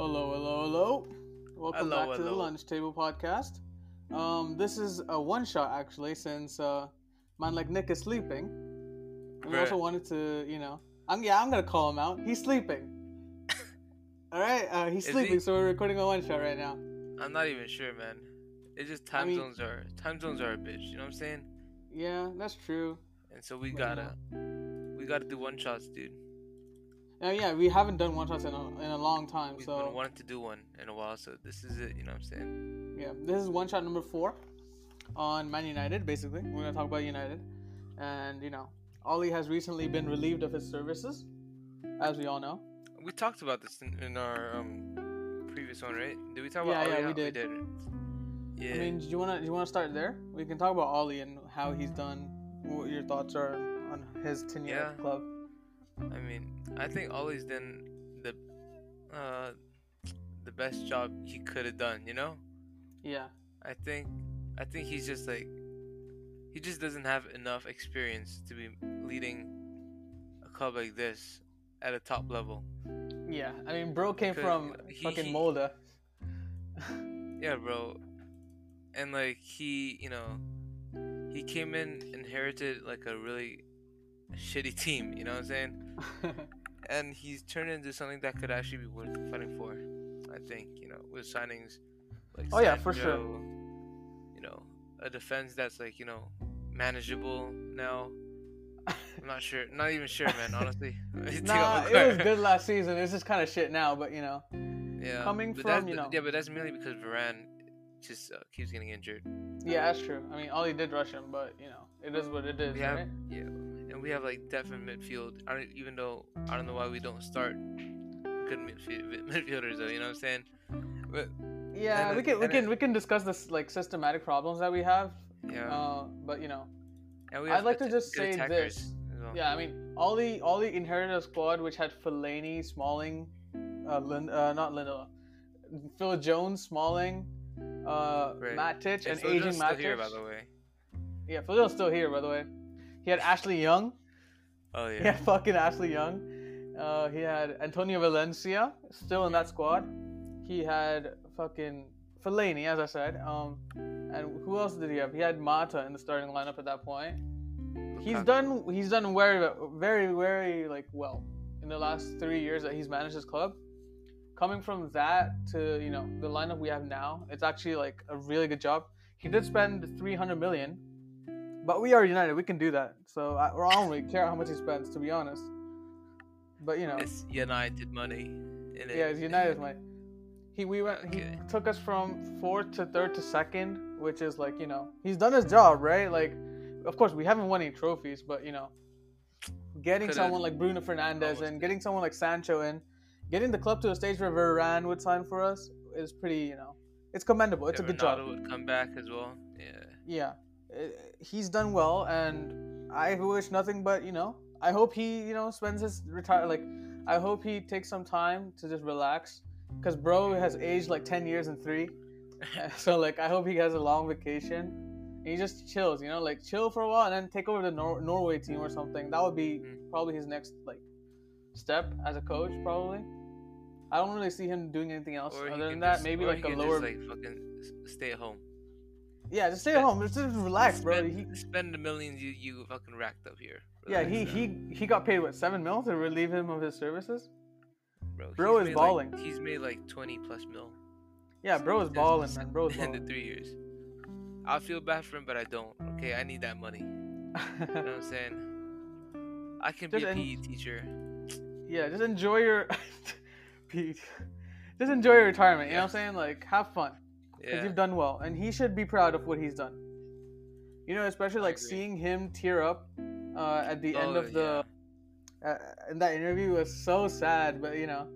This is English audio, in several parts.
Hello, hello, hello. Welcome Hello, back to the. Lunch Table Podcast. Um, this is a one shot actually, since uh, man like Nick is sleeping. And we also wanted to, you know, I'm yeah, I'm gonna call him out. He's sleeping. All right, uh, he's Is sleeping, he? so we're recording a one shot right now. I'm not even sure, man. It's just time mean- zones are time zones are a bitch. You know what I'm saying? Yeah, that's true. And so we But, gotta we gotta do one shots, dude. Uh, yeah, we haven't done one shots in a, in a long time, We've so been wanting to do one in a while, so this is it. You know what I'm saying? Yeah, this is one shot number four on Man United. Basically, we're gonna talk about United, and you know, Ollie has recently been relieved of his services, as we all know. We talked about this in, in our um previous one, right? Did we talk Yeah, about? yeah, Ollie? we did. Yeah. I mean, do you wanna do you wanna start there? We can talk about Ollie and how he's done. What your thoughts are on his tenure at the Yeah. club? I mean, I think Ollie's done the uh the best job he could have done. You know? Yeah, I think I think he's just like he just doesn't have enough experience to be leading a club like this at a top level. yeah. I mean, bro came from he- fucking he- Molde. Yeah, bro. And like he, you know, he came in inherited like a really shitty team, you know what I'm saying? And he's turned into something that could actually be worth fighting for. I think, you know, with signings like Oh, yeah, for sure. You know, a defense that's like, you know, manageable now. I'm not sure. Not even sure, man. Honestly. Nah, it was good last season. It's just kind of shit now, but you know, Yeah. coming but from, you know- Yeah, but that's mainly because Varane just uh, keeps getting injured. yeah, that's true. I mean, all he did rush him, but you know, it is what it is, have, right? yeah, and we have like depth in midfield. I don't even though I don't know why we don't start good midfield, midfielders though. You know what I'm saying? But Yeah, And we can we can we can discuss this like systematic problems that we have. yeah, Uh, but you know, I'd like to just say this. well. yeah, I mean, all the all the inherited a squad which had Fellaini, Smalling, uh, Lin, uh not Lindelof, Phil Jones, Smalling, uh, Right. Matic, And and aging Matic. here, by the way. Yeah, Phil Jones still here, by the way. He had Ashley Young. Oh He yeah, fucking Ashley Young. Uh, he had Antonio Valencia still in that squad. He had fucking Fellaini, as I said. Um, and who else did he have? He had Mata in the starting lineup at that point. He's done. He's done very, very, very like well in the last three years that he's managed his club. Coming from that to you know the lineup we have now, it's actually like a really good job. He did spend 300 million, but we are United. We can do that. So I, I don't really care how much he spends, to be honest. But you know, It's United money. It. yeah, it's United money. He we went. He took us from fourth to third to second, which is like you know he's done his job, right? Like, of course we haven't won any trophies, but you know, getting Could've someone like Bruno Fernandes and getting someone like Sancho in, getting the club to a stage where Varane would sign for us is pretty, you know, it's commendable. It's Yeah, a good Ronaldo job. would come back as well. Yeah. Yeah, he's done well, and I wish nothing but you know. I hope he you know spends his retire like. I hope he takes some time to just relax, because bro has aged like ten years in three. so like I hope he has a long vacation. And he just chills, you know, like chill for a while and then take over the Nor- Norway team or something. That would be Mhm. probably his next like step as a coach, probably. I don't really see him doing anything else Or other than that. just- Maybe like a lower. Just, like fucking stay at home. Yeah, just stay at home. Just, just relax, bro. Spend, He, spend the millions you you fucking racked up here. Yeah, he, he he got paid what seven mil to relieve him of his services. Bro, bro is made, like- balling. he's made like 20 plus mil. Yeah, bro is balling, man. Bro is in the three years. I feel bad for him, but I don't. Okay, I need that money. You know what I'm saying? I can be Just a en- PE teacher. yeah, just enjoy your Pete. Just enjoy your retirement. You know what I'm saying? Like, have fun because Yeah. you've done well, and he should be proud of what he's done. You know, especially like seeing him tear up uh, at the end Oh, of the uh, in that interview was so sad, but you know,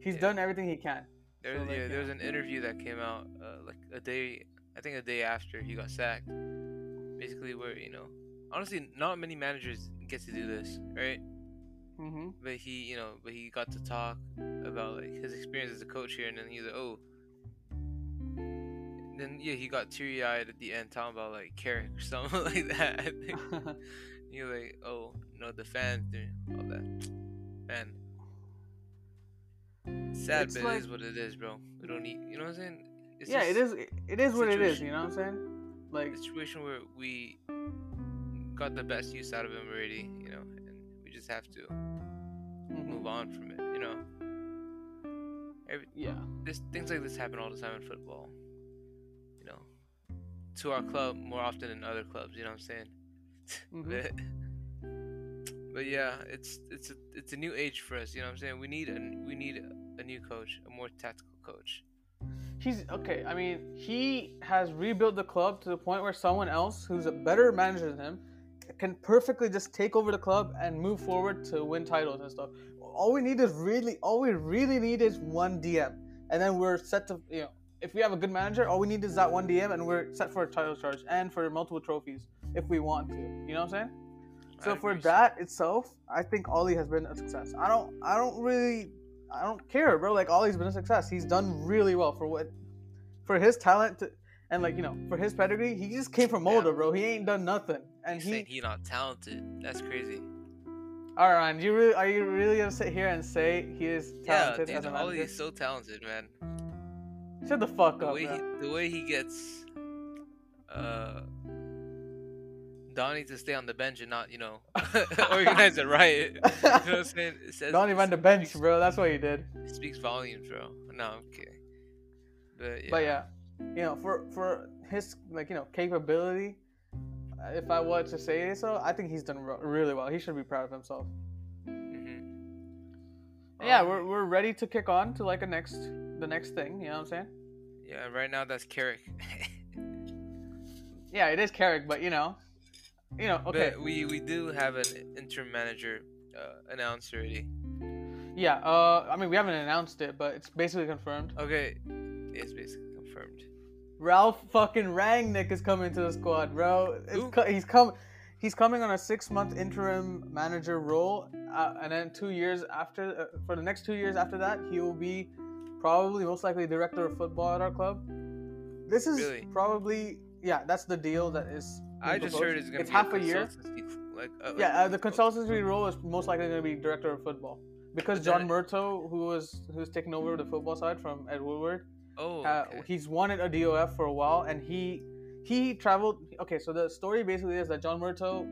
he's Yeah. done everything he can. There, So, like, yeah, yeah. there was an interview that came out uh, like a day, I think a day after he got sacked. Basically, where you know, honestly, not many managers get to do this, right? hmm But he, you know, but he got to talk about like his experience as a coach here, and then he's like, oh. Then yeah, he got teary eyed at the end, talking about like Carrick or something like that. I think you're like, oh, no, the fans, doing all that, man. Sad, It's but like- it is what it is, bro. We don't need. You know what I'm saying? It's yeah, it is. It is what it is. You know what I'm saying? Like, a situation where we got the best use out of him already. You know, and we just have to mhm. move on from it. You know. Every, yeah, this things like this happen all the time in football. To our club more often than other clubs. You know what I'm saying? Mhm. But, but yeah, it's it's a it's a new age for us. You know what I'm saying? We need a we need a, a new coach, a more tactical coach. he's okay. I mean, he has rebuilt the club to the point where someone else who's a better manager than him can perfectly just take over the club and move forward to win titles and stuff. All we need is really, all we really need is one DM, and then we're set to, you know, if we have a good manager, all we need is that one DM, and we're set for a title charge and for multiple trophies if we want to. You know what I'm saying? So for that itself, I think Ollie has been a success. I don't, I don't really, I don't care, bro. Like Ollie's been a success. He's done really well for what, for his talent to, and like you know, for his pedigree. He just came from Yeah. Bro. He ain't done nothing, and He's he. he not talented. That's crazy. All right, Ryan, you really, are you really gonna sit here and say he is Yeah, talented dude, as a Ollie is so talented, man. Shut the fuck The up, way he, the way he gets, uh, Donny to stay on the bench and not, you know, organize it right. You know what I'm saying? It says, Donny ran the bench, speaks- bro. That's what he did. It speaks volumes, bro. No, I'm kidding. But yeah, But yeah, you know, for for his like you know capability, if I were to say so, I think he's done really well. He should be proud of himself. hmm yeah, we're, we're ready to kick on to like a next the next thing. You know what I'm saying? Yeah. Right now, that's Carrick. Yeah, it is Carrick, but you know, you know, okay, But we we do have an interim manager uh, announced already. yeah. Uh, I mean, we haven't announced it, but it's basically confirmed. Okay, it's basically confirmed. Ralph fucking Rangnick is coming to the squad, bro. It's co- he's come. He's coming on a six-month interim manager role, uh, and then two years after, uh, for the next two years after that, he will be probably most likely director of football at our club. This is Really? probably yeah, that's the deal that is. I just proposed. heard it's gonna it's be half a a year. Like, uh, like Yeah, uh, the consult- consultancy role is most likely going to be director of football because John Murtough, who was who's taking over the football side from Ed Woodward, Oh, uh, he's wanted a DOF for a while, and he he traveled. Okay, so the story basically is that John Murtough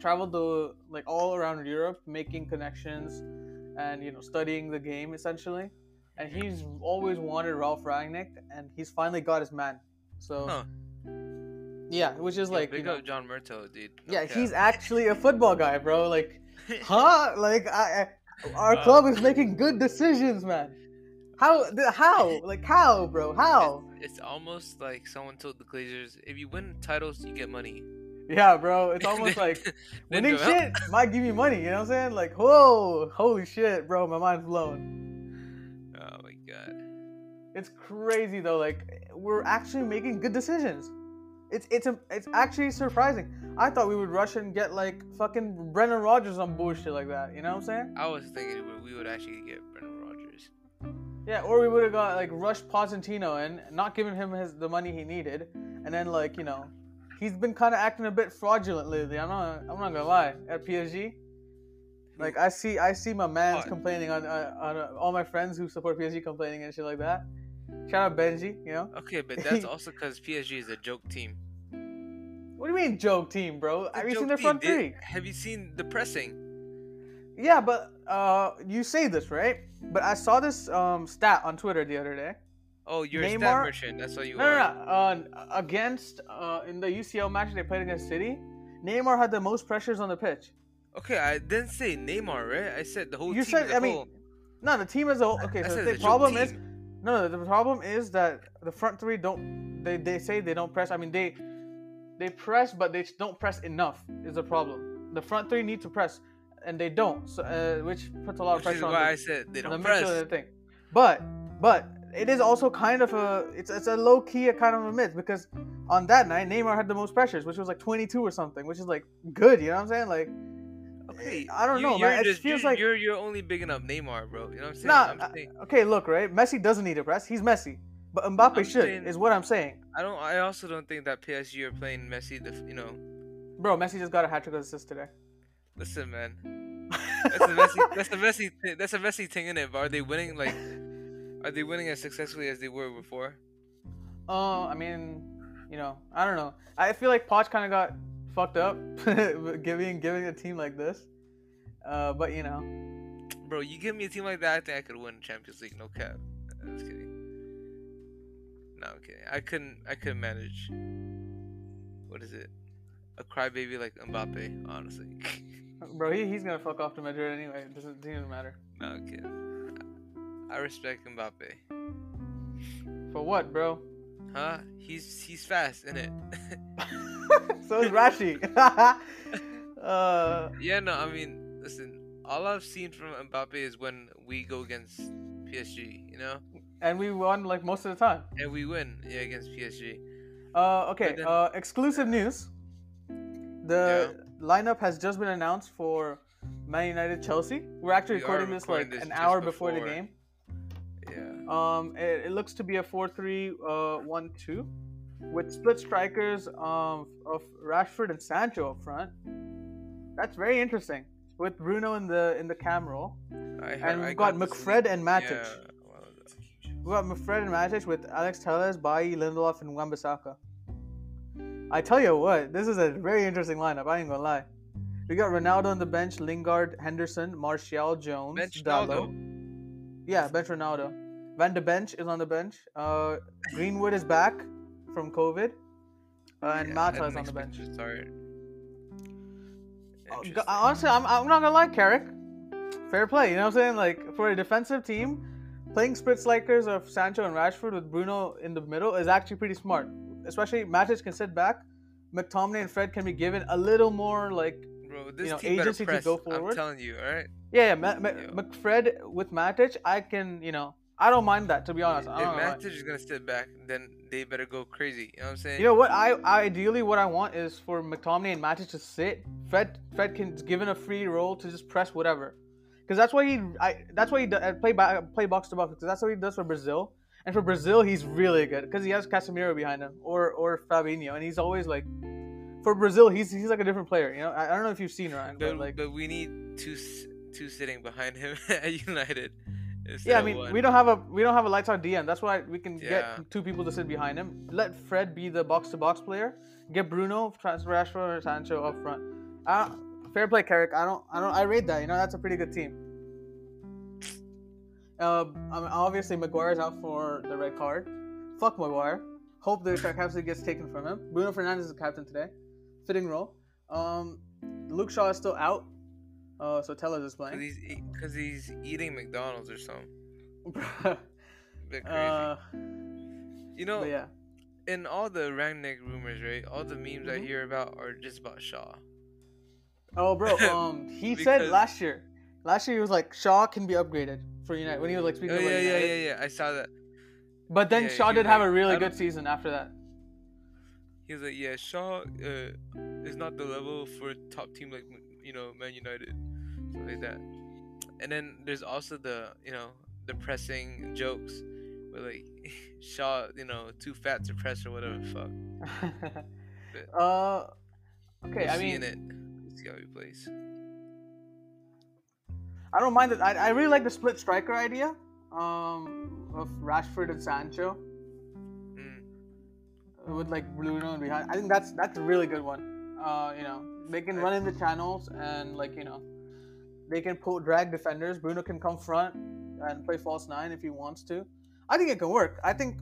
traveled to like all around Europe, making connections, and you know studying the game essentially. And he's always wanted Ralph Rangnick, and he's finally got his man. So Huh. yeah, which is Yo, like big you know, up John Murtough, dude. No yeah, cap. he's actually a football guy, bro. Like huh? Like I, I our Uh, club is making good decisions, man. How? How? Like how, bro? How? It's almost like someone told the Glazers, if you win titles, you get money. Yeah, bro. It's almost like winning shit might give you money. You know what I'm saying? Like, whoa, holy shit, bro. My mind's blown. God. It's crazy though. Like we're actually making good decisions. It's it's a, it's actually surprising. I thought we would rush and get like fucking Brendan Rodgers on bullshit like that. You know what I'm saying? I was thinking we- would actually get Brendan Rodgers. Yeah, or we would have got like rushed Pochettino in, not giving him his the money he needed, and then like you know, he's been kind of acting a bit fraudulent lately. I'm not I'm not gonna lie at PSG. Like I see I see my man's complaining on on, on uh, all my friends who support PSG complaining and shit like that. Shout out Benji, you know. Okay, but that's also because PSG is a joke team. What do you mean joke team, bro? A Have you seen their front dude. three? Have you seen the pressing? Yeah, but uh, you say this right? But I saw this um stat on Twitter the other day. Oh, you're a stat Neymar- merchant. That's what you No, are. no, no. Uh, against uh, in the UCL match they played against City, Neymar had the most pressures on the pitch. Okay, I didn't say Neymar, right? I said the whole You team. said, a I mean, whole. no, the team as a whole. Okay, I so the a problem is no, no, the problem is that the front three don't. They they say they don't press. I mean, they they press, but they don't press enough. Is the problem. The front three need to press, and they don't. So uh, which puts a lot of Which is pressure on why the, I said they don't the press. thing. But but it is also kind of a it's it's a low key kind of a myth because on that night Neymar had the most pressures, which was like 22 or something, which is like good. You know what I'm saying? Like Okay, I don't you, know, man. It just, feels you're, like- you're you're only bigging up Neymar, bro. You know what I'm saying? Nah, I'm uh, saying, okay, look, right? Messi doesn't need a press. He's Messi. But Mbappe I'm should, saying- is what I'm saying. I don't. I also don't think that PSG are playing Messi. The you know, Bro, Messi just got a hat trick assist today. listen, man. That's a messy. That's a messy. Th- that's a messy thing in it. But are they winning? Like, are they winning as successfully as they were before? Uh, I mean, you know, I don't know. I feel like Poch kind of got fucked up giving giving a team like this. Uh, but you know, Bro, you give me a team like that, I think I could win Champions League. No cap. I was kidding. No, I'm kidding. I couldn't. I couldn't manage. What is it? A crybaby like Mbappe, honestly. bro, he, he's gonna fuck off to Madrid anyway. It doesn't, doesn't even matter. no, I'm kidding. I respect Mbappe. For what, bro? Huh? He's he's fast, isn't it? so is Rashi. uh, yeah, no, I mean, listen. All I've seen from Mbappe is when we go against PSG, you know, and we won like most of the time. and we win, yeah, against PSG. Uh, okay. Then- Uh, exclusive news. The lineup has just been announced for Man United Chelsea. We're actually We recording this recording like this an hour before, the game. Yeah. Um, it, it looks to be a 4-3, uh, 1-2, with split strikers um, of Rashford and Sancho up front. That's very interesting. With Bruno in the in the cam role, I and we've got, to McFred and Matic. Yeah, well, We've got McFred and Matic with Alex Telles, Bailly, Lindelof, and Wan-Bissaka. I tell you what, this is a very interesting lineup. I ain't gonna lie. We got Ronaldo on the bench, Lingard, Henderson, Martial, Jones, Bench. Ronaldo. Yeah, bench Ronaldo. Van de Bench is on the bench. Uh, Greenwood is back from COVID, uh, and Yeah, Mata is on the bench. expect Oh, honestly, I'm, I'm not gonna lie, Carrick. Fair play, you know what I'm saying? Like for a defensive team, playing split strikers of Sancho and Rashford with Bruno in the middle is actually pretty smart. Especially Matic can sit back. McTominay and Fred can be given a little more like Bro, this know, team agency to go go I'm telling you, all right. yeah, yeah. Ma- Ma- McFred with Matic, I can you know I don't mind that to be honest. If I don't know why. Matic is gonna sit back, then they better go crazy. You know what I'm saying? You know what? I ideally what I want is for McTominay and Matic to sit. Fred Fred can given a free role to just press whatever, because that's why he I that's why he uh, play play box to box because that's what he does for Brazil. And for Brazil, he's really good because he has Casemiro behind him or or Fabinho, and he's always like for Brazil, he's he's like a different player. You know, I, I don't know if you've seen Ryan, but, but like but we need two two sitting behind him at United. Yeah, I mean one. we don't have a we don't have a lights out DM. That's why we can Yeah. get two people to sit behind him. Let Fred be the box to box player. Get Bruno, Trans- Rashford, or Sancho up front. Uh, fair play, Carrick. I don't I don't I rate that. You know that's a pretty good team. Uh, I mean, obviously Maguire's out for the red card. Fuck Maguire. Hope the captaincy gets taken from him. Bruno Fernandes is the captain today. Fitting role. Um, Luke Shaw is still out. Uh, so Tellers is playing. he's e- cause he's eating McDonald's or something. Bit crazy. uh, you know, yeah. in all the Rangnick rumors, right? All the memes I Mhm. hear about are just about Shaw. Oh, bro. Um, he said last year. Last year he was like Shaw can be upgraded for United when he was like Oh speaking yeah, about yeah, United. yeah, yeah. I saw that. But then Yeah, Shaw did was have like, a really good season after that. He was like, yeah, Shaw uh, is not the level for a top team like you know Man United, stuff like that. And then there's also the you know depressing jokes, with like Shaw, you know, too fat to press or whatever. Fuck. uh, okay. We'll I see mean, it. See how he plays. I don't mind it. I, I really like the split striker idea. Um, of Rashford and Sancho Mm. with like Bruno and behind. I think that's that's a really good one. Uh, you know, they can run in the channels and like you know, they can pull drag defenders. Bruno can come front and play false nine if he wants to. I think it can work. I think.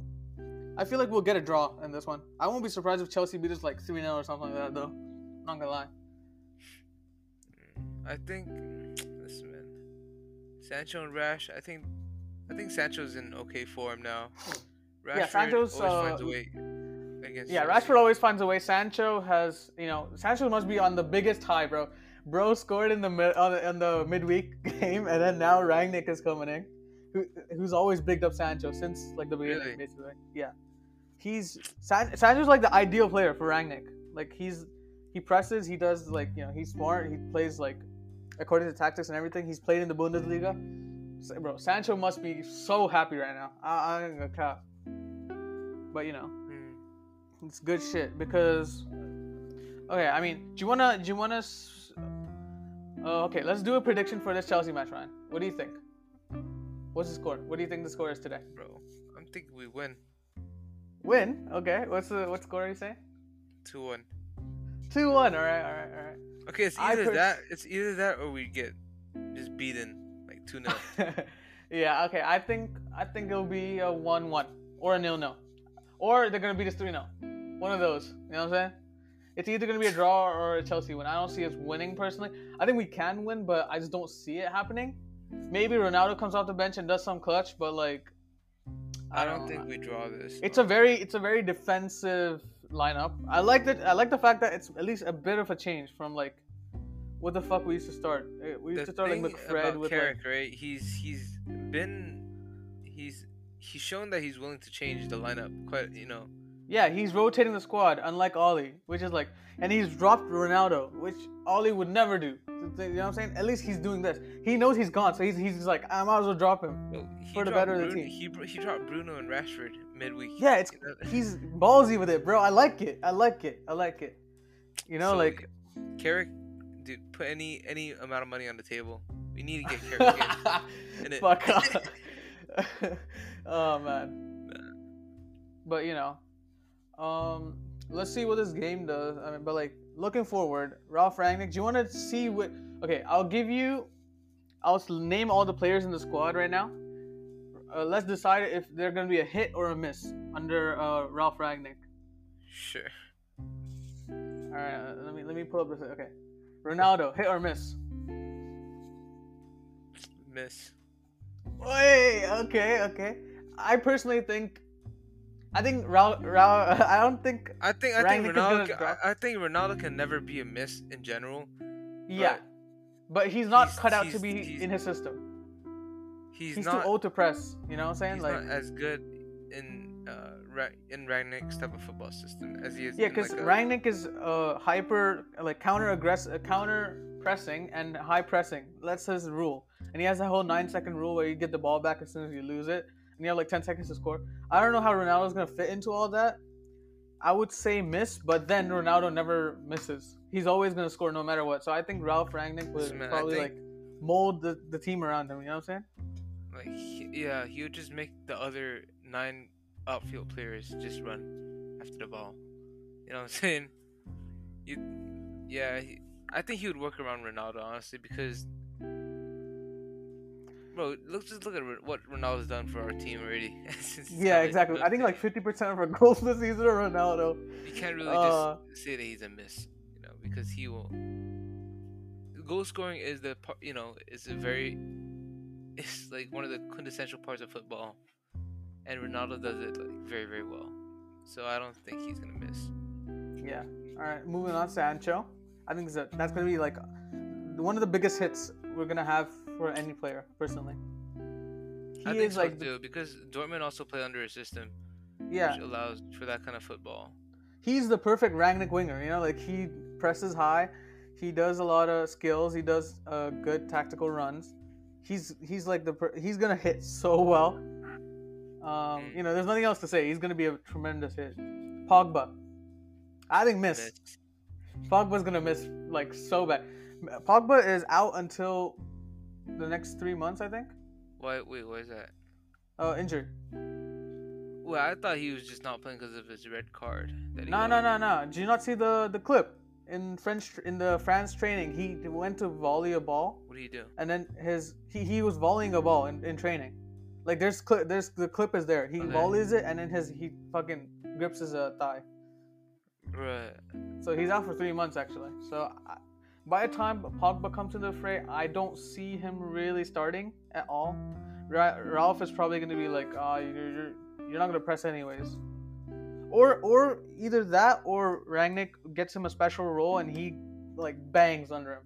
I feel like we'll get a draw in this one. I won't be surprised if Chelsea beat us like 3 0 or something like that, though. Not gonna lie. I think listen, man. Sancho and Rash. I think I think Sancho's in okay form now. Rashford Yeah, Sancho's, always finds uh, a way. Yeah, Chelsea. Rashford always finds a way. Sancho has, you know, Sancho must be on the biggest high, bro. Bro scored in the mid on the, in the midweek game, and then now Rangnick is coming in, who, who's always bigged up Sancho since like the beginning, Really? basically. Yeah, he's San, Sancho's like the ideal player for Rangnick. Like he's he presses, he does like you know he's smart, he plays like according to tactics and everything. He's played in the Bundesliga. So, bro, Sancho must be so happy right now. I, I ain't gonna cap. But you know. Mm. It's good shit because. Okay, I mean, do you wanna do you wanna Uh, okay, let's do a prediction for this Chelsea match, Ryan. What do you think? What's the score? What do you think the score is today? bro. I'm thinking we win Win. Okay. What's the what score are you saying? two one. Two one. All right. All right. All right. Okay, it's either that. It's either that or we get just beaten like two 0 yeah. Okay. I think I think it'll be a one-one or a nil-nil, or they're gonna beat us three-nil. One of those. You know what I'm saying? It's either gonna be a draw or a Chelsea win. I don't see us winning personally. I think we can win, but I just don't see it happening. Maybe Ronaldo comes off the bench and does some clutch, but like, I don't think we draw this. it's a very it's a very defensive lineup. I like that. I like the fact that it's at least a bit of a change from like what the fuck we used to start. Eh, We used the to start like McFred with Carrick, like right? He's he's been he's he's shown that he's willing to change the lineup. Quite, you know. Yeah, he's rotating the squad unlike Ollie, which is like, and he's dropped Ronaldo, which Ollie would never do. You know what I'm saying? At least he's doing this. He knows he's gone, so he's he's like, I might as well drop him. Well, For the better of the team. He he dropped Bruno and Rashford midweek. Yeah, it's he's ballsy with it, bro. I like it. I like it. I like it. You know, So, like Carrick, dude, put any any amount of money on the table. We need to get Carrick in. in. Fuck off. oh man. But you know, um, let's see what this game does. I mean, but like looking forward, Ralph Rangnick. Do you want to see what? Okay, I'll give you. I'll name all the players in the squad right now. Uh, let's decide if they're gonna be a hit or a miss under uh, Ralph Rangnick. Sure. All right, uh, let me let me pull up this. Okay, Ronaldo, hit or miss? Miss. Wait, okay, okay. I personally think, I think Raul, Raul, I don't think, I think I Rangnick think Ronaldo. Can, I, think Ronaldo can never be a miss in general. yeah, But but he's not he's- cut out to be in his system. He's, He's, not. too old to press. You know what I'm saying? he's like, not as good in uh in Rangnick's type of football system as he is. yeah, because like a- Rangnick is uh, hyper, like counter aggressive, counter pressing and high pressing. That's his rule, and he has that whole nine second rule where you get the ball back as soon as you lose it, and you have like ten seconds to score. I don't know how Ronaldo's gonna fit into all that. I would say miss, but then Ronaldo never misses. He's always gonna score no matter what. So I think Ralph Rangnick would man, probably think- like mold the, the team around him. You know what I'm saying? Like, he, yeah, he would just make the other nine outfield players just run after the ball. You know what I'm saying? You, yeah, he, I think he would work around Ronaldo honestly because, bro, look just look at what Ronaldo's done for our team already. Yeah, exactly. I think like 50% of our goals this season are Ronaldo. you can't really uh, just say that he's a miss, you know, because he will. Goal scoring is the part, you know, is a very, it's like one of the quintessential parts of football, and Ronaldo does it like very very well. So I don't think he's gonna miss. Yeah. All right, moving on, to Sancho. I think that that's gonna be like one of the biggest hits we're gonna have for any player, personally. He I think so like, too because Dortmund also play under a system yeah, which allows for that kind of football. he's the perfect Rangnick winger. You know, like he presses high, he does a lot of skills, he does uh, good tactical runs. He's he's like the per- he's gonna hit so well. Um, you know, there's nothing else to say. He's gonna be a tremendous hit. Pogba, I think miss. Miss. Pogba's gonna miss like so bad. Pogba is out until the next three months, I think. Why? Wait, why is that? Oh, injured. Well, I thought he was just not playing because of his red card. No, no, no, no. Did you not see the the clip in French in the France training? He went to volley a ball, What do you do? and then his he, he was volleying a ball in, in training. Like there's clip there's the clip is there. He Okay. volleys it, and then his he fucking grips his uh, thigh. Right. So he's out for three months actually. So I, by the time Pogba comes into the fray, I don't see him really starting at all. Ra- Ralph is probably going to be like, "Oh, you're, you're you're not going to press anyways," or or either that or Rangnick gets him a special role and he like bangs under him.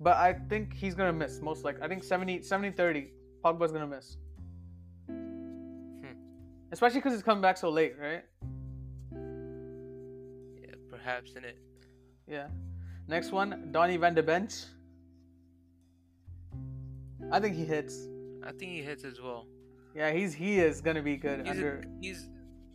But I think he's going to miss most like I think 70 70 30 Pogba's going to miss. Hmm. Especially because he's coming back so late, right? Yeah, perhaps in it. Yeah. Next one, Donny van de Bench. I think he hits. I think he hits as well. Yeah, he's he is gonna be good He's under. a, he's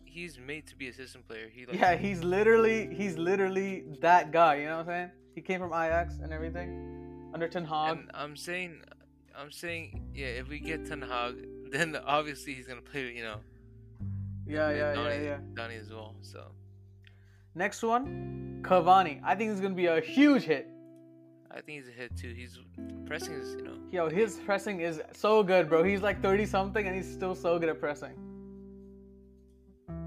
he's made to be a system player. He like Yeah, he's literally he's literally that guy. You know what I'm saying? He came from Ajax and everything. under Ten Hag. And I'm saying, I'm saying, yeah, if we get Ten Hag, then obviously he's gonna play, you know, Yeah, yeah, yeah, yeah. Donny as well. So Next one, Cavani. I think it's gonna be a huge hit. I think he's a hit too. He's pressing is, you know, Yo, his pressing is so good, bro. He's like 30 something and he's still so good at pressing.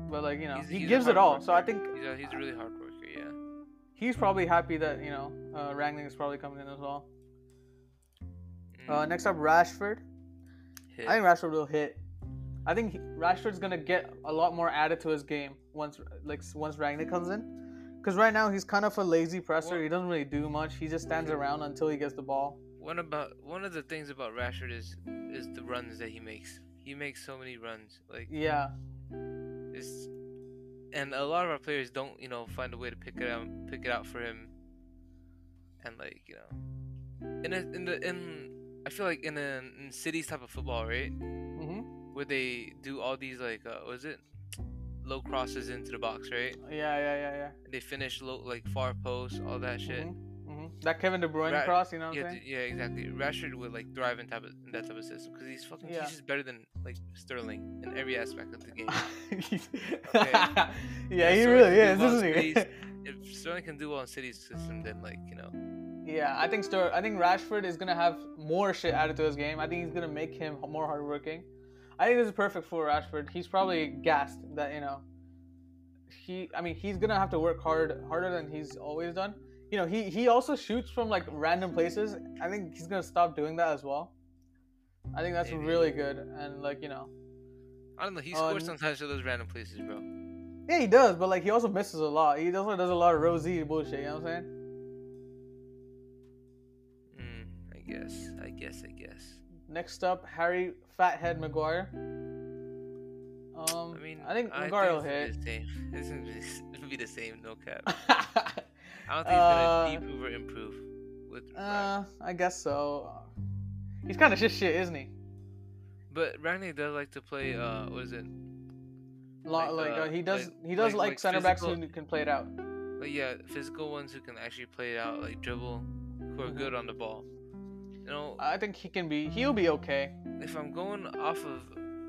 But like, you know, He's- he he's gives it all. worker. So I think he's a, he's a really hard worker. Yeah. he's probably happy that, you know, uh, Rangnick is probably coming in as well. Uh, Mm, next up, Rashford. hit. I think Rashford will hit. I think he, Rashford's gonna get a lot more added to his game once like once Rangnick comes in. Because right now he's kind of a lazy presser. Well- he doesn't really do much. He just stands around until he gets the ball. One about one of the things about Rashford is is the runs that he makes. He makes so many runs. Like Yeah, it's and a lot of our players don't, you know, find a way to pick it out pick it out for him. And like, you know. In a, in the in I feel like in a in cities type of football, right? hmm Where they do all these like uh was it low crosses into the box, right? yeah, yeah, yeah, yeah. They finish low like far post, all that shit. hmm That Kevin De Bruyne Ra- cross, you know what Yeah, I'm saying? yeah, exactly. Rashford would like thrive in type of in that type of system because he's fucking Yeah. he's just better than like Sterling in every aspect of the game. yeah, Yeah, he really is, isn't he? if Sterling can do well in City's system, then like you know, yeah, I think Stur- I think Rashford is gonna have more shit added to his game. I think he's gonna make him more hardworking. I think this is perfect for Rashford. He's probably gassed that you know. He, I mean, he's gonna have to work hard, harder than he's always done. You know, he he also shoots from like random places. I think he's gonna stop doing that as well. I think that's Maybe. really good, and like you know, I don't know. He scores sometimes to those random places, bro. yeah, he does, but like he also misses a lot. He also does a lot of rosy bullshit. You know what I'm saying? Mm, I guess, I guess, I guess. Next up, Harry Fathead Maguire. Um, I mean, I think I Maguire will hit. it's gonna be the same. It's gonna be the same, no cap. uh, I don't think Uh, he's gonna improve or improve with. uh, I guess so. He's kind of shit, shit, isn't he? but Rangnick does like to play. Uh, what is it? Like, like, uh, uh, he does. like- he does like- like, center backs who can play it out. Like yeah, physical ones who can actually play it out, like dribble, who are Mhm. good on the ball. You know, I think he can be. He'll be okay. if I'm going off of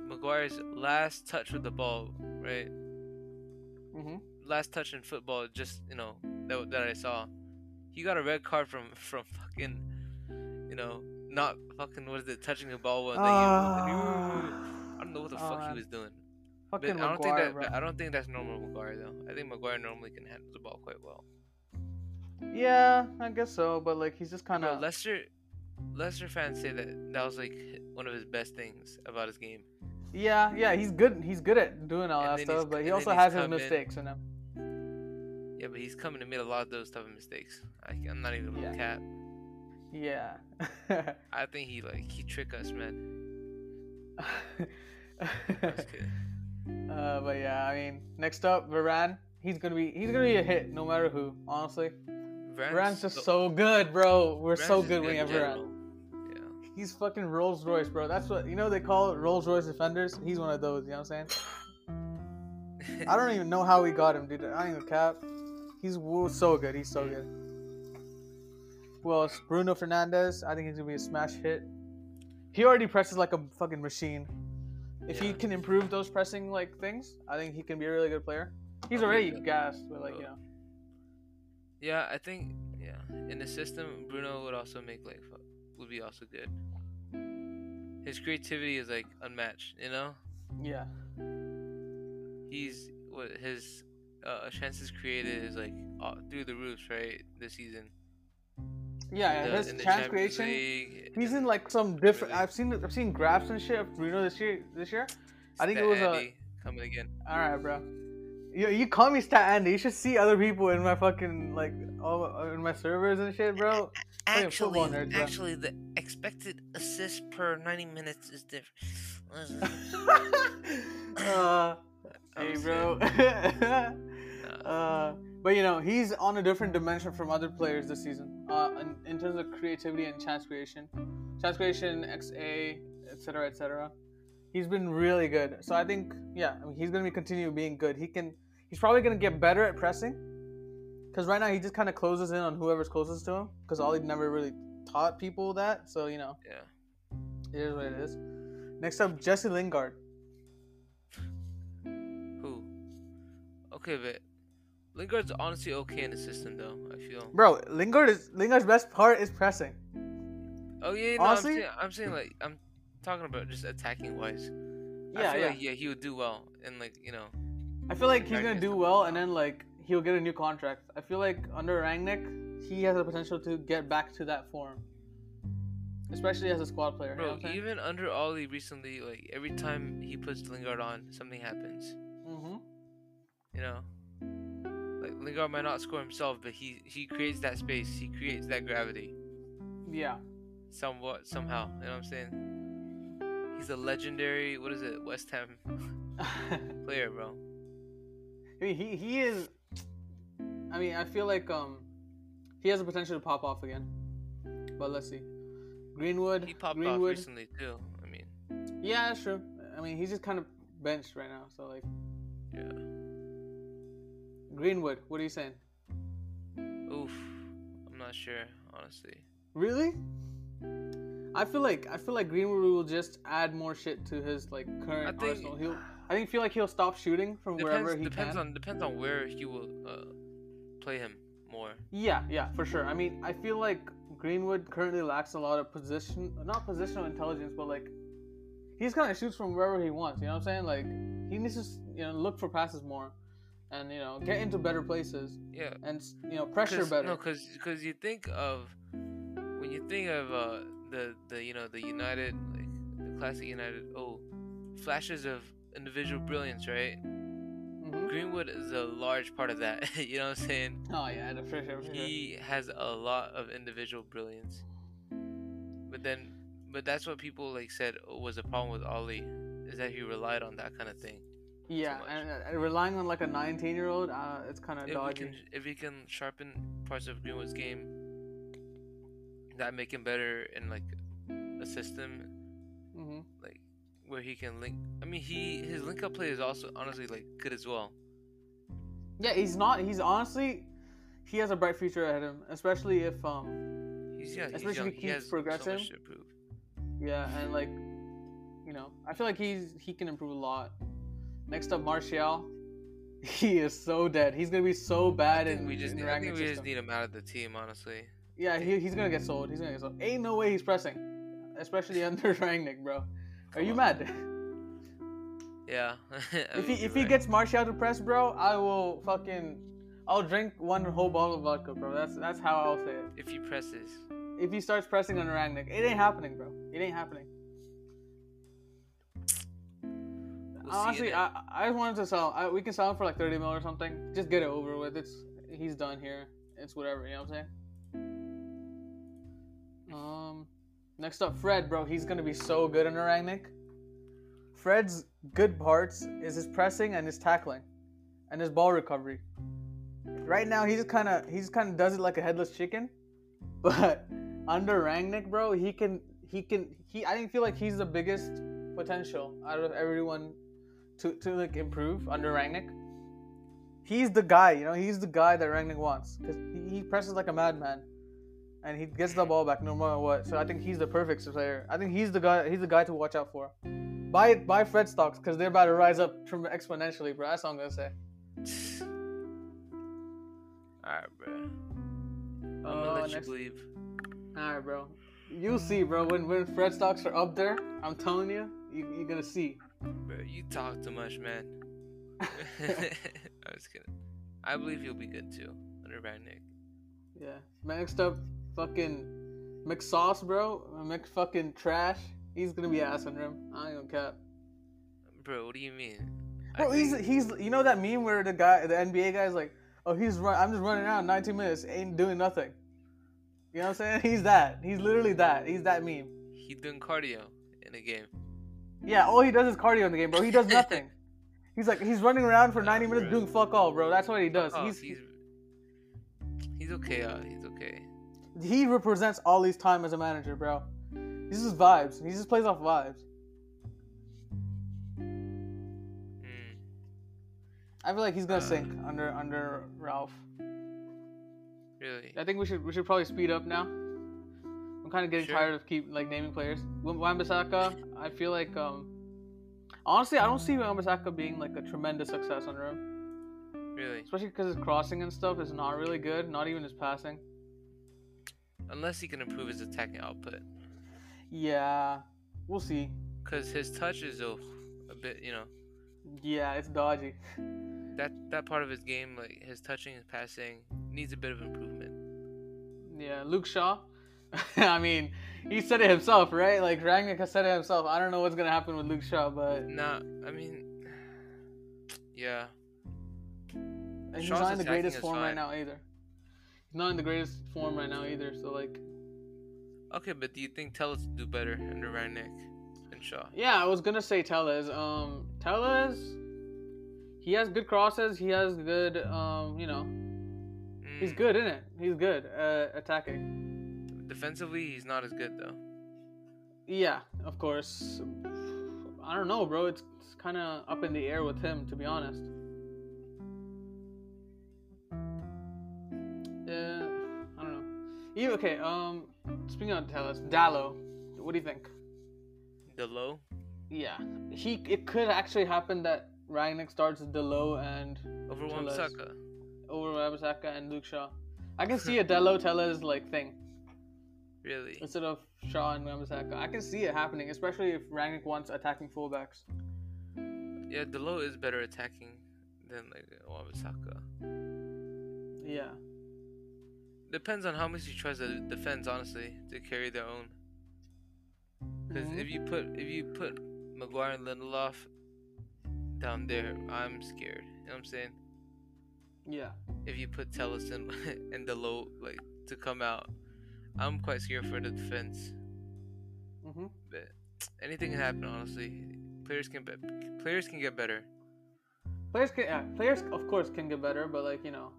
Maguire's last touch with the ball, right? hmm Last touch in football, just you know that that I saw, he got a red card from from fucking, you know, not fucking what is it, touching the ball when they. I don't know what the Oh, fuck he was doing. But Fucking I don't think that. I don't think that's normal Maguire though. I think Maguire normally can handle the ball quite well. Yeah, I guess so. But like, he's just kind of. Leicester, Leicester fans say that that was like one of his best things about his game. Yeah, yeah, he's good. He's good at doing all And that stuff. But he also has his mistakes in him. Yeah, but he's coming to made a lot of those type of mistakes. I, I'm not even Yeah. cap. Yeah. I think he like he trick us, man. Uh, but yeah, I mean, next up, Varane. He's gonna be he's gonna be a hit no matter who. Honestly, Varane's just the- so good, bro. We're so good you have general. He's fucking Rolls Royce, bro. That's what you know they call it Rolls Royce defenders. He's one of those. You know what I'm saying? I don't even know how we got him, dude. I ain't gonna cap. He's so good. He's so good. Well, else? Bruno Fernandes. I think he's gonna be a smash hit. He already presses like a fucking machine. If he can improve those pressing like things, I think he can be a really good player. He's already gassed, but like you know. Yeah, I think yeah. In the system, Bruno would also make like would be also good. His creativity is like unmatched. You know, Yeah. he's what his uh, chances created is like uh, through the roofs, right? This season. Yeah, the- his chance Champions creation. League, He's in like some different. I've seen I've seen graphs and shit of Bruno this year. This year. I think it was a- coming again. All right, bro. You, you call me Stat Andy. You should see other people in my fucking like all in my servers and shit, bro. Football nerds, bro. actually, the expected assist per 90 minutes is different. uh, hey, bro. uh, but you know he's on a different dimension from other players this season. Uh, in, in terms of creativity and chance creation, chance creation, XA, etc., etc. He's been really good. So I think, yeah, I mean, he's gonna be continue being good. He can. He's probably gonna get better at pressing. Because right now he just kind of closes in on whoever's closest to him. Because Ollie never really taught people that. So you know, Yeah. it is what it is. Next up, Jesse Lingard. Who? Okay, but Lingard's honestly okay in the system though. I feel. Bro, Lingard is Lingard's best part is pressing. Oh yeah, no, Honestly- I'm saying, I'm saying like I'm talking about just attacking wise. I Yeah, feel yeah. like yeah, he would do well and like you know. I feel like he's gonna do well, and then like he'll get a new contract. I feel like under Rangnick, he has the potential to get back to that form, especially as a squad player. you know Bro, saying? even under Ollie recently, like every time he puts Lingard on, something happens. Mhm. You know, like Lingard might not score himself, but he he creates that space. He creates that gravity Yeah. somewhat somehow. You know what I'm saying? He's a legendary. What is it? West Ham player, bro. I mean, he he is. I mean, I feel like um, he has the potential to pop off again. But let's see. Greenwood. He popped off recently too. I mean, Yeah, that's true. I mean, he's just kind of benched right now. So like, yeah. Greenwood. What are you saying? Oof. I'm not sure, honestly. Really? I feel like I feel like Greenwood will just add more shit to his like current I think arsenal. He'll I think feel like he'll stop shooting from depends wherever he depends can. on depends on where he will uh, play him more. Yeah, yeah, for sure. I mean, I feel like Greenwood currently lacks a lot of position, not positional intelligence, but like he's kind of shoots from wherever he wants. You know what I'm saying? Like he needs to you know look for passes more, and you know get into better places Yeah. and you know pressure Cause, better. No, because you think of when you think of uh, the the you know the United like the classic United oh flashes of individual brilliance, right? Mhm. Greenwood is a large part of that. you know what I'm saying? Oh yeah, the for sure. For sure. He has a lot of individual brilliance, but then but that's what people like said was a problem with Ollie is that he relied on that kind of thing. Yeah, and, and relying on like a 19 year old, uh, it's kind of we dodgy. can if he can sharpen parts of Greenwood's game that make him better in like a system where he can link I mean he his link up play is also honestly like good as well. Yeah, he's not. He's honestly, he has a bright future ahead of him, especially if um, He's yeah, he's Especially young. if he He keeps so progressing. improve. yeah, and like, you know, I feel like he's he can improve a lot. Next up, Martial. He is so dead. He's gonna be so bad in, we just need, I think we just need him out of the team, honestly. Yeah, he, he's gonna get sold. He's gonna get sold. Ain't no way he's pressing, especially under Rangnick, bro. Are you on. mad? Yeah. If he if he gets Martial to press, bro, I will fucking, I'll drink one whole bottle of vodka, bro. That's that's how I'll say it. if he presses. If he starts pressing under Rangnick, it ain't happening, bro. It ain't happening. We'll Honestly, see in it. I I just wanted to sell. I, we can sell him for like thirty mil or something. Just get it over with. It's he's done here. It's whatever. You know what I'm saying? Um, next up, Fred, bro. He's gonna be so good under Rangnick. Fred's good parts is his pressing and his tackling, and his ball recovery. Right now, he just kind of he just kind of does it like a headless chicken, but under Rangnick, bro, he can he can he. I think feel like he's the biggest potential out of everyone to to like improve under Rangnick. He's the guy, you know. He's the guy that Rangnick wants because he, he presses like a madman, and he gets the ball back no matter what. So I think he's the perfect player. I think he's the guy. He's the guy to watch out for. Buy buy Fred stocks because they're about to rise up exponentially, bro. That's all I'm gonna say. Alright, bro. I'm gonna Uh, let you next- believe. All right, bro. You'll see, bro. When when Fred stocks are up there, I'm telling you, you you're gonna see. Bro, you talk too much, man. I was kidding. I believe you'll be good too under Nick. Yeah. Next up, fucking McSauce, bro. Mc fucking trash. He's gonna be ass under him. I ain't gonna cap. Bro, what do you mean? I Bro, he's he's you know that meme where the guy, the NBA guy's like, oh, he's run. I'm just running around 19 minutes, ain't doing nothing. You know what I'm saying? He's that. He's literally that. He's that meme. he doing cardio in a game. Yeah, all he does is cardio in the game, bro. He does nothing. he's like he's running around for Nah, 90 minutes bro. doing fuck all, bro. That's what he does. Oh, he's, he's he's okay. Uh, he's. He represents all Ollie's time as a manager, bro. This is vibes. He just plays off vibes. Mm. I feel like he's gonna Uh. sink under under Ralph. Really? I think we should we should probably speed up now. I'm kind of getting Sure. tired of keep like naming players. Wan-Bissaka, I feel like um, honestly, I don't see Wan-Bissaka being like a tremendous success under him, Really, especially because his crossing and stuff is not really good. Not even his passing. Unless he can improve his attacking output, Yeah, we'll see. because his touch is a, a bit, you know, Yeah, it's dodgy. that that part of his game, like his touching and passing, needs a bit of improvement. Yeah, Luke Shaw. I mean, he said it himself, right? Like Rangnick has said it himself. I don't know what's gonna happen with Luke Shaw, but Nah, I mean, yeah, And he's not in the greatest form right now either. He's not in the greatest form right now either. So like, okay, but do you think Telles do better under Rangnick and Shaw? yeah, I was gonna say Telles. Um, Telles, he has good crosses. He has good, um, you know, he's Mm, good in it. He's good uh, attacking. Defensively, he's not as good though. Yeah, of course. I don't know, bro. It's, it's kind of up in the air with him, to be honest. You okay? Um, speaking of Telles, Dalot, what do you think? The low, Yeah, he. It could actually happen that Rangnick starts with Dalot and over. Wan-Bissaka. over Wan-Bissaka and Luke Shaw. I can see a Dalot Telles like thing Really? instead of Shaw and Wan-Bissaka. I can see it happening, especially if Rangnick wants attacking fullbacks. Yeah, Dalot is better attacking than like Wan-Bissaka. Yeah. Depends on how much he tries to defend, honestly, to carry their own. Because Mhm. if you put if you put Maguire and Lindelof down there, I'm scared. You know what I'm saying? Yeah. If you put Tellison and Dalot like to come out, I'm quite scared for the defense. Mm-hmm. But anything can happen, honestly. Players can be, players can get better. Players can, yeah, players of course can get better, but like you know,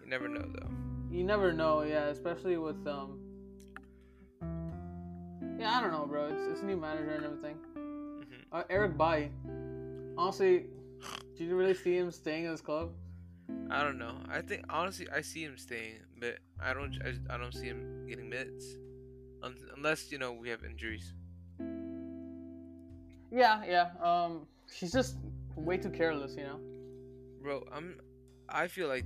You never know though. You never know. Yeah, especially with um. Yeah, I don't know, bro. It's it's a new manager and everything. hmm Uh, Eric Bailly. Honestly, did you really see him staying in his club? I don't know. I think honestly, I see him staying, but I don't. I, I don't see him getting minutes, Un- unless you know we have injuries. Yeah, yeah. Um, he's just way too careless, you know. Bro, I'm. I feel like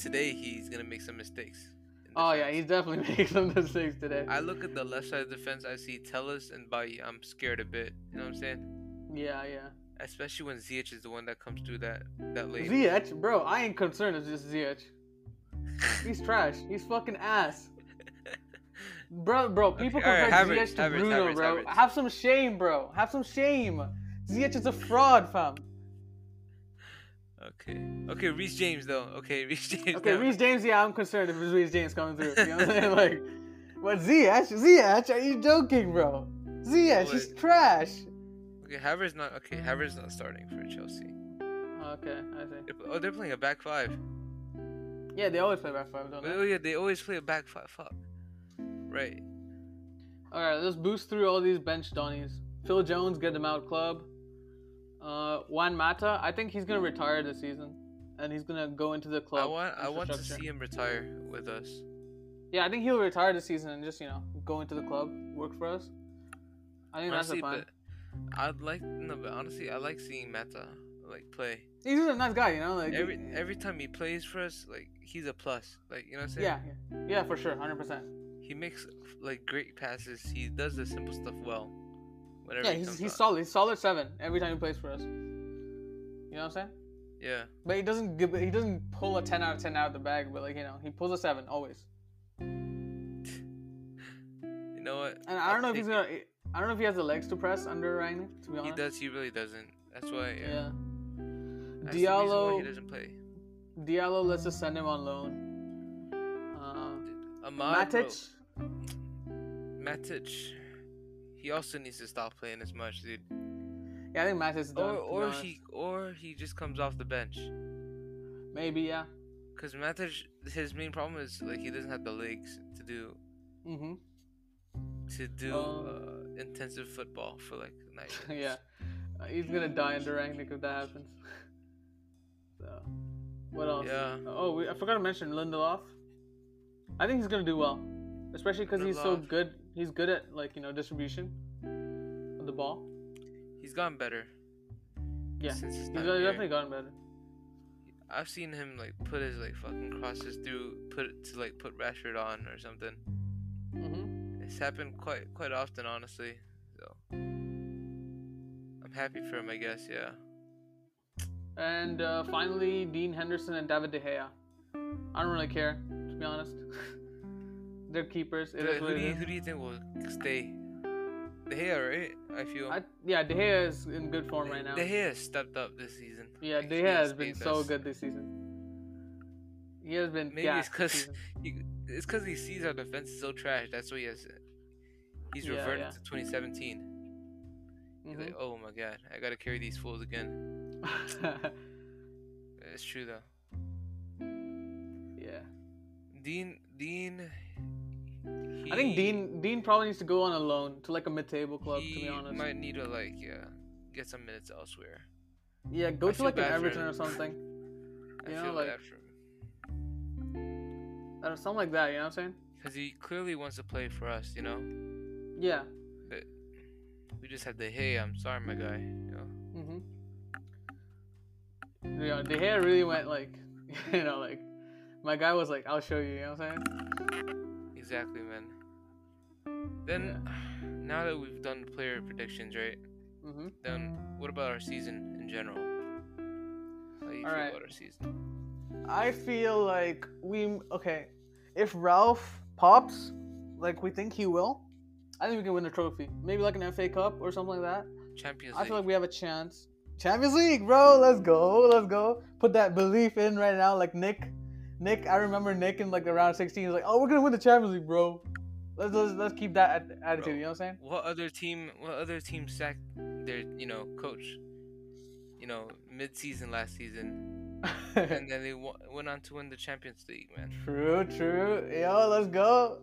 today he's gonna make some mistakes. Oh yeah, he's definitely making some mistakes today. I look at the left side of the defense. I see Telles and Bailly. I'm scared a bit. You know what I'm saying? Yeah, yeah. Especially when Ziyech is the one that comes through that that lane. Ziyech, bro, I ain't concerned. It's just Ziyech. He's trash. He's fucking ass. Bro, bro, people Okay, compare Havertz, Ziyech to Bruno, bro. Have some shame, bro. Have some shame. Ziyech is a fraud, fam. Okay. Okay, Reece James though. Okay, Reece James. Okay. Reece James, yeah, I'm concerned if it's Reece James coming through. You know what I'm saying? Like, but Ziyech, Ziyech, are you joking, bro? Ziyech, he's trash. Okay, Havertz not. Okay, Havertz not starting for Chelsea. Okay, I see. They're, oh, they're playing a back five. Yeah, they always play back five, don't they? Oh yeah, they always play a back five. Fuck. Right. All right, let's boost through all these bench Donnies. Phil Jones, get him out club. Uh, Juan Mata, I think he's gonna retire this season, and he's gonna go into the club. I want. I want to see him retire with us. Yeah, I think he'll retire this season and just you know go into the club, work for us. I think Honestly, that's the plan. I'd like no, but honestly, I like seeing Mata like play. He's just a nice guy, you know. Like Every every time he plays for us, like he's a plus. Like you know what I'm saying? yeah, yeah, yeah, for sure, hundred percent. He makes like great passes. He does the simple stuff well. Yeah, he he's he's solid. He's solid seven every time he plays for us. You know what I'm saying? Yeah. But he doesn't give. He doesn't pull a ten out of ten out of the bag. But like you know, he pulls a seven always. You know what? And I don't know if he's gonna. I don't know if he has the legs to press under Rangnick. To be He does. He really doesn't. That's why. Yeah. Yeah. That's the reason why Diallo. he doesn't play. Diallo, let's just send him on loan. Uh, Ahmad, bro, Matic. He also needs to stop playing as much, dude. Yeah, I think Matic is done. Or or he or he just comes off the bench. Maybe yeah. Cause Matic, his main problem is like he doesn't have the legs to do Mhm. to do Um, uh, intensive football for like night. yeah. Uh, he's gonna die in the Rangnick if that happens. So, what else? Yeah. Oh, we, I forgot to mention Lindelof. I think he's gonna do well, especially because he's so good. He's good at like you know distribution of the ball. He's gotten better. Yeah, since He's definitely gotten better. I've seen him like put his like fucking crosses through, put it to like put Rashford on or something. hmm It's happened quite quite often, honestly. So I'm happy for him, I guess. Yeah. And uh, finally, Dean Henderson and David De Gea. I don't really care, to be honest. They're keepers. It who do you who do you think will stay? De Gea, right? I feel. I, yeah, De Gea is in good form right now. De Gea stepped up this season. Yeah, De Gea has been so good this season. He has been. Maybe it's this 'cause season. He, it's because he sees our defense is so trash. That's why he has. He's Yeah, reverted yeah. to 2017. He's like, mm-hmm. oh my god, I gotta carry these fools again. It's true though. yeah, Dean, Dean. I think Dean Dean probably needs to go on a loan to like a mid-table club. he to be honest, might need to like yeah, get some minutes elsewhere. yeah, go I to like an Everton or something, I You know, feel like- bad for him or something like that. You know what I'm saying? because he clearly wants to play for us. You know, Yeah. we just had the hey, I'm sorry, my guy. You know, Mhm. Yeah, De Gea really went like, you know, like my guy was like, "I'll show you." You know what I'm saying? Exactly, man. Then, now that we've done player predictions, right? Mm-hmm. Then what about our season in general? How do you feel Alright. about our season? I feel like we okay. If Ralf pops, like we think he will, I think we can win a trophy. Maybe like an FA Cup or something like that. Champions I feel like we have a chance. Champions League, bro. Let's go. Let's go. Put that belief in right now. Like Nick, Nick. I remember Nick in like around 16. He's like, "Oh, we're gonna win the Champions League, bro." Let's let's, let's keep that attitude. Bro. You know what I'm saying? what other team? What other team sacked their you know coach? You know, mid-season last season, and then they w- went on to win the Champions League, man. True, true. Yo, let's go.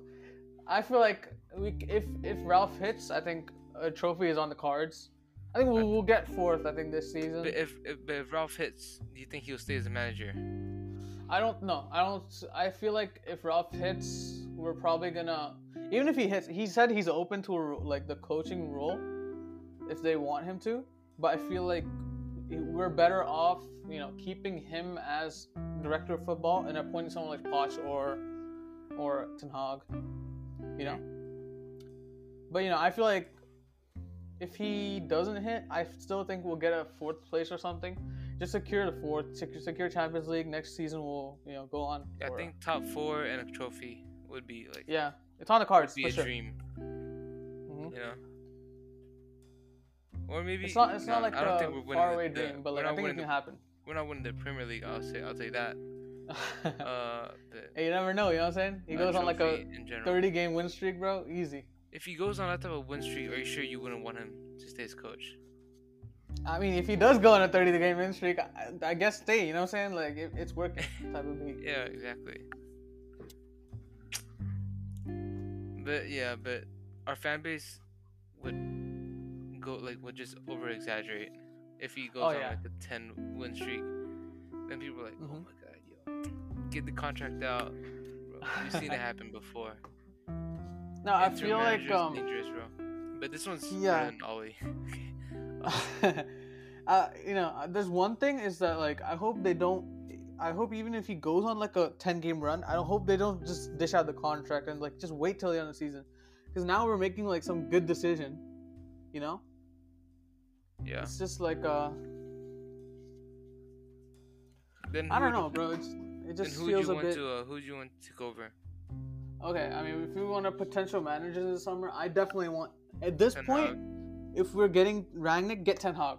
I feel like we if if Ralf hits, I think a trophy is on the cards. I think we'll, we'll get fourth. I think this season. But if, if but if Ralf hits, do you think he'll stay as a manager? I don't know. I don't. I feel like if Ralf hits, we're probably gonna. Even if he hits, he said he's open to a, like the coaching role, if they want him to. But I feel like we're better off, you know, keeping him as director of football and appointing someone like Poch or or Ten Hag. You know. But you know, I feel like if he doesn't hit, I still think we'll get a fourth place or something just secure the fourth, secure, Champions League. Next season, we'll you know go on. I for- think top four and a trophy would be like Yeah, it's on the cards be for a sure. dream, Mhm. you know. Or maybe It's not. It's no, not like I don't a think we're winning faraway the, dream, but we're like I not think it can happen. we're not winning the Premier League. I'll say I'll say that. Uh, hey, you never know. You know what I'm saying? He goes on like a trophy in general. 30 game win streak, bro. Easy. If he goes on that type of win streak, are you sure you wouldn't want him to stay as coach? I mean, if he does go on a 30 game win streak, I, I guess stay. You know what I'm saying? Like it, it's working. Type of beat. Yeah, exactly. But yeah, but our fan base would go like would just over exaggerate if he goes Oh, on yeah. like a ten win streak. Then people are like, oh Mhm. my god, yo, get the contract out. Bro, we've seen it happen before. No, I feel like um. dangerous, bro. But this one's Yeah. Ollie. uh, you know, uh, there's one thing is that like I hope they don't. I hope even if he goes on like a 10 game run, I don't hope they don't just dish out the contract and like just wait till the end of the season, because now we're making like some good decision. You know, yeah. it's just like uh, Then I don't know, bro. It's, it just who feels you a want bit. to? Uh, who do you want to take over? Okay, I mean, if we want a potential managers this summer, I definitely want. At this Ten point, Hag? if we're getting Rangnick, get Ten Hag.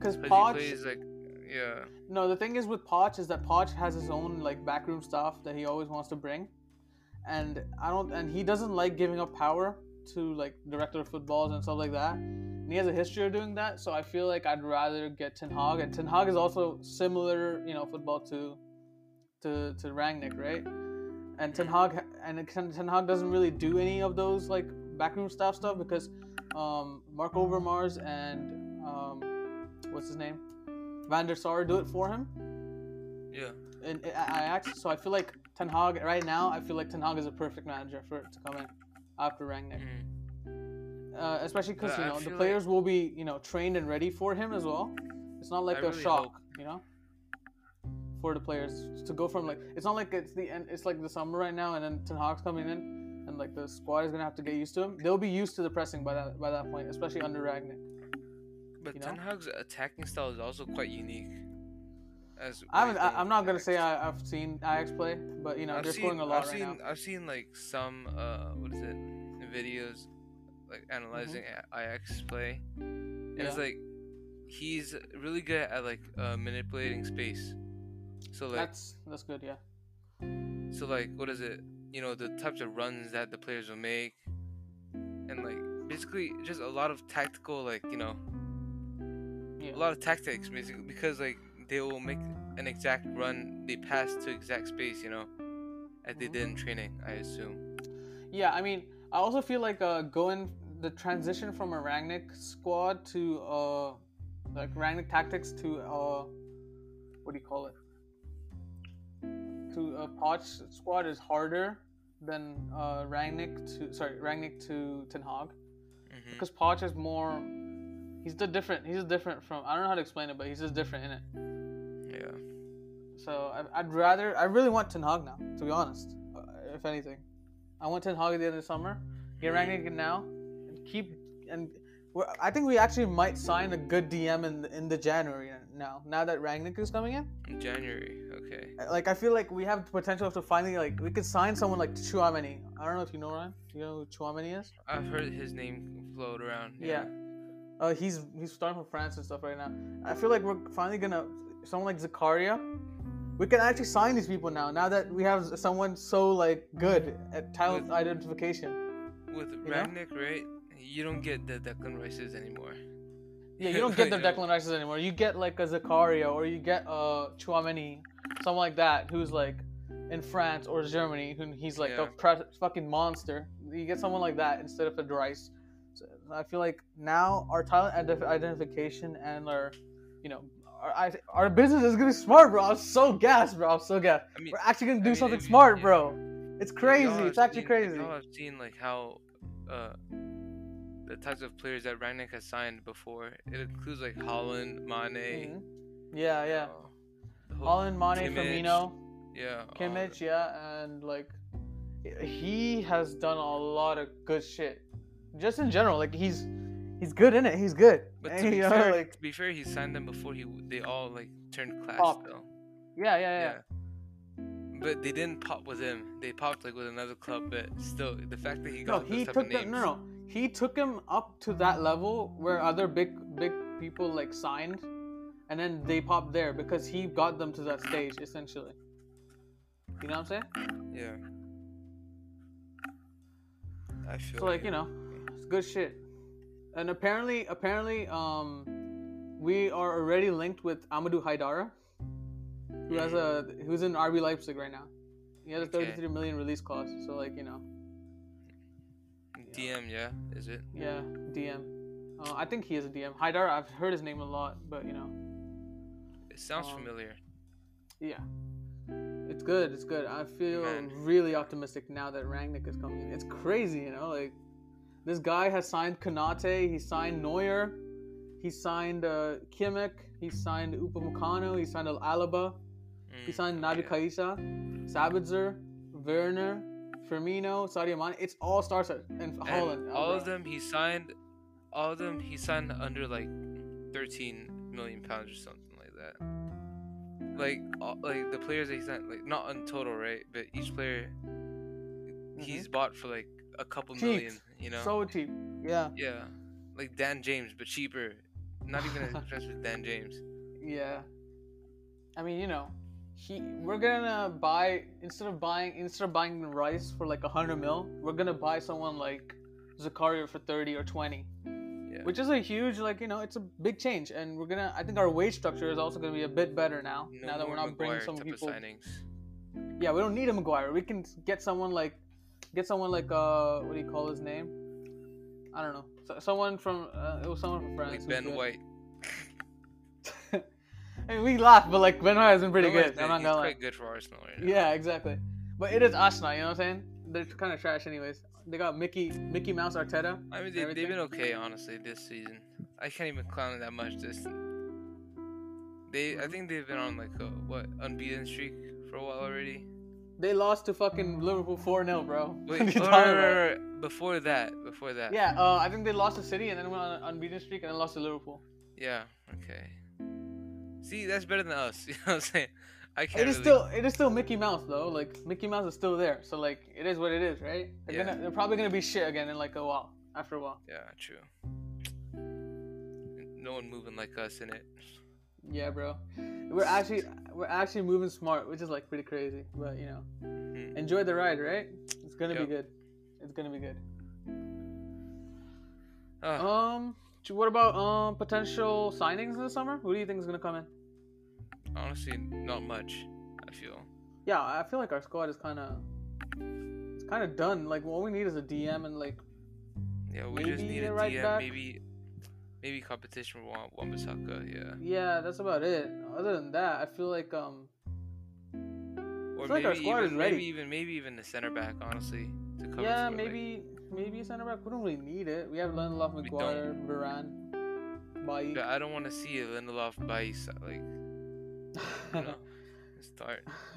Because Poch, plays like, yeah. no, the thing is with Poch is that Poch has his own like backroom stuff that he always wants to bring, and I don't, and he doesn't like giving up power to like director of footballs and stuff like that. And he has a history of doing that, so I feel like I'd rather get Ten Hag, and Ten Hag is also similar, you know, football to to to Rangnick, right? And Ten Hag and Ten Ten Hag doesn't really do any of those like backroom staff stuff because um, Mark Overmars and um, what's his name, Van der Sar do it for him Yeah. And in Ajax. So I feel like Ten Hag right now. I feel like Ten Hag is a perfect manager for it to come in. after Rangnick. Mhm. Uh, especially because But you know the feel like- players will be you know trained and ready for him as well. It's not like I a really shock, hope- you know, for the players to go from like it's not like it's the end. It's like the summer right now, and then Ten Hag's coming in, and like the squad is gonna have to get used to him. They'll be used to the pressing by that by that point, especially under Rangnick. But You know? Ten Hag's attacking style is also quite unique. As I haven't. what he's I, I'm not gonna say I, I've seen Ajax play, but you know I've they're seen, scoring a lot I've right seen, now. I've seen like some uh, what is it, videos, like analyzing A Ajax play, and it's Mm-hmm. Like he's really good at like uh, manipulating space. So like, That's that's good. Yeah. so like, what is it? You know, the types of runs that the players will make, and like basically just a lot of tactical, like you know, Yeah. A lot of tactics basically because like they will make an exact run, they pass to exact space, you know, as they Mhm. did in training, I assume. Yeah, I mean, I also feel like uh, going the transition from a Rangnick squad to uh, like Rangnick tactics to uh, what do you call it? To a Poch squad is harder than uh, Rangnick to sorry Rangnick to Ten Hag hmm because Poch is more. He's the different. He's different from. I don't know how to explain it, but he's just different in it. Yeah. So I, I'd rather. I really want Ten Hag now, to be honest. Uh, if anything, I want Ten Hag at the end of the summer. Get Rangnick in now, and keep and. I think we actually might sign a good DM in the, in the January now. Now that Rangnick is coming in, In January, okay. like I feel like we have the potential to finally like we could sign someone like Chouameni. I don't know if you know Ryan. You know who Chouameni is? I've heard his name float around. Yeah. Uh, he's he's starting from France and stuff right now. I feel like we're finally gonna someone like Zakaria. We can actually sign these people now. Now that we have someone so like good at talent With- identification. With? Rangnick, right? You don't get the Declan Rices anymore. Yeah, you don't get the Declan Rices anymore. You get like a Zakaria or you get a Chouameni, someone like that who's like in France or Germany, who he's like Yeah. a pre- fucking monster. You get someone like that instead of a Rice. So I feel like now our talent ident- identification and our, you know, our, our business is gonna be smart, bro. I'm so gassed, bro. I'm so gassed. I mean, We're actually gonna I do mean, something if you- smart, yeah. bro. It's crazy. It's actually seen- crazy. Y'all have seen like how uh, the types of players that Rangnick has signed before. It includes like Haaland, Mane. Mhm. Yeah, yeah. uh, the whole- Haaland, Mane, Kimmich, Firmino. Yeah. Kimmich, yeah, and like he has done a lot of good shit. Just in general, like he's he's good in it. He's good. But And, to be, you know, fair, like to be fair, he signed them before he they all like turned class Popped. though. yeah, yeah, yeah. Yeah. But they didn't pop with him. They popped like with another club. But still, the fact that he No, got he type took them. names. No, no, he took him up to that level where other big big people like signed, and then they popped there because he got them to that stage essentially. You know what I'm saying? Yeah. I feel So like you know, good shit. And apparently, apparently, um, we are already linked with Amadou Haidara, who has a who's in RB Leipzig right now. He has a Okay. 33 million release clause. So like you know, DM, yeah, is it? yeah, DM. Uh, I think he is a DM. Haidara, I've heard his name a lot, but you know, It sounds Um, familiar. yeah, it's good. It's good. I feel Man. really optimistic now that Rangnick is coming in. It's crazy, you know, like this guy has signed Konaté. He signed Neuer. He signed uh, Kimmich. He signed Upamecano. He signed Al Alaba. He Mm, signed Naby okay. Keita, Sabitzer, Werner, Firmino, Sadio Mane. It's all stars in And Haaland. uh, all of them he signed. All of them he signed under like 13 million pounds or something like that. Like, all, like the players that he signed, like not in total, right? But each player he's bought for like a couple. Cheap. million. You know? So cheap. Yeah. yeah, like Dan James, but cheaper. Not even as expensive as Dan James. Yeah. I mean, you know, he we're gonna buy instead of buying instead of buying Rice for like a hundred mil, we're gonna buy someone like Zakaria for thirty or twenty. Yeah. Which is a huge like you know it's a big change and we're gonna I think our wage structure is also gonna be a bit better now No now that we're not bringing some people signings. yeah we don't need a Maguire we can get someone like get someone like uh what do you call his name I don't know so, someone from uh, it was someone from France Like Ben good. White. I mean, we laugh but like Ben White has been pretty Ben good I'm not gonna lie quite good for Arsenal right now. Yeah, exactly. But it is Arsenal, you know what I'm saying? They're kind of trash, anyways. they got Mickey Mickey Mouse Arteta. I mean, they, they've been okay honestly this season. I can't even clown them that much. This they, I think they've been on like a what unbeaten streak for a while already. They lost to fucking Liverpool four 0 bro. Wait, oh, right, right, right, before that, before that. Yeah, uh, I think they lost to City and then went on an unbeaten streak and then lost to Liverpool. Yeah. Okay. See, that's better than us. You know what I'm saying? I can't. It is really... still it is still Mickey Mouse though. Like Mickey Mouse is still there. So like it is what it is, right? They're yeah. gonna they're probably gonna be shit again in like a while. After a while. Yeah, true. No one moving like us in it. Yeah, bro. We're actually we're actually moving smart, which is like pretty crazy. But you know, mm-hmm. enjoy the ride, right? It's gonna yep. be good. It's gonna be good. Uh. Um, what about um potential signings in the summer? Who do you think is gonna come in? Honestly, not much. I feel. Yeah, I feel like our squad is kind of it's kind of done. Like what we need is a DM and like. Yeah, we just need a right DM, back. maybe maybe competition for Wan-Bissaka, yeah. Yeah, that's about it. Other than that, I feel like um. Or maybe like our squad even, maybe even maybe even the center back, honestly, to cover. Yeah, for, maybe like... maybe center back. We don't really need it. We have Lindelof, Maguire, Varane, Bailly. I don't want to see a Lindelof, Bailly like. You know, start.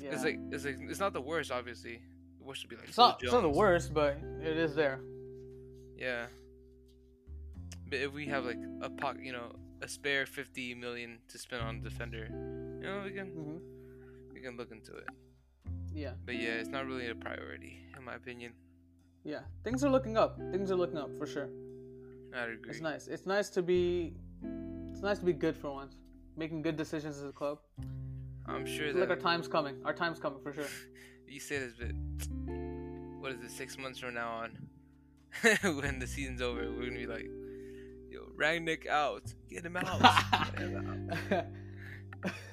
yeah. It's like it's like it's not the worst, obviously. The worst would be like. It's not, it's not the worst, but it is there. Yeah. If we have like a pocket, you know, a spare 50 million to spend on defender, you know, we can mm-hmm. we can look into it. Yeah. But yeah, it's not really a priority in my opinion. Yeah, things are looking up. Things are looking up for sure. I agree. It's nice. It's nice to be. It's nice to be good for once, making good decisions as a club. I'm sure that. Like our time's coming. Our time's coming for sure. you say this, but what is it? Six months from now on, when the season's over, we're gonna be like, Rangnick out. Get him out.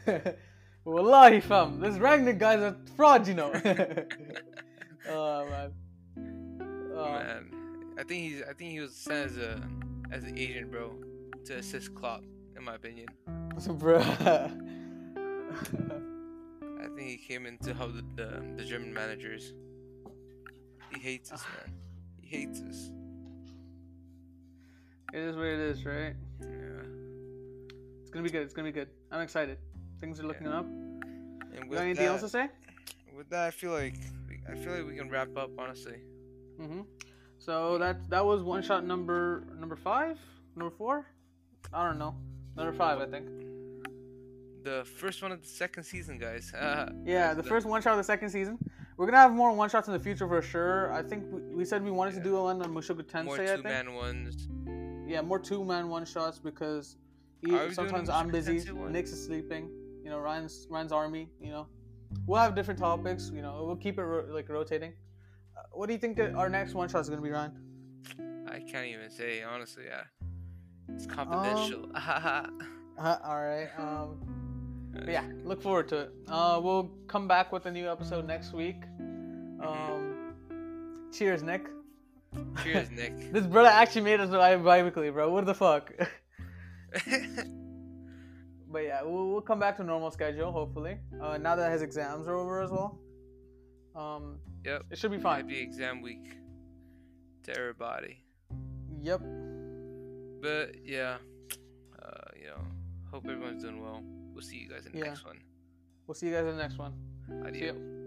Wallahi, fam. This Rangnick guy's a fraud, you know. oh man. Oh. Man, I think he's. I think he was sent as a as an agent, bro, to assist Klopp, in my opinion. bro. I think he came in to help the, the, the German managers. He hates us, man. He hates us. It is what it is, right? Yeah. It's gonna be good. It's gonna be good. I'm excited. Things are looking yeah. up. And with Got anything that, else to say? With that, I feel like I feel like we can wrap up honestly. Mhm. So that that was one shot number number five, number four. I don't know. Number five, I think. The first one of the second season, guys. yeah, the, the first one shot of the second season. We're gonna have more one shots in the future for sure. I think we, we said we wanted yeah. to do one on Mushoku Tensei. More two man ones yeah, more two man one shots because he, sometimes I'm busy, Nick's is sleeping. You know, Ryan's Ryan's army. You know, we'll have different topics. You know, we'll keep it ro- like rotating. Uh, what do you think that our next one shot is gonna be, Ryan? I can't even say honestly. Yeah, it's confidential. Um, uh, all right. Um, yeah, look forward to it. Uh, we'll come back with a new episode next week. Mm-hmm. Um, cheers, Nick. Cheers, Nick. this brother actually made us bi-weekly, bro. What the fuck? but yeah, we'll, we'll come back to normal schedule, hopefully. Uh, now that his exams are over as well. Um, yep. It should be fine. Be exam week to everybody. Yep. But yeah, uh, you know, hope everyone's doing well. We'll see you guys in the yeah. next one. We'll see you guys in the next one. Adios.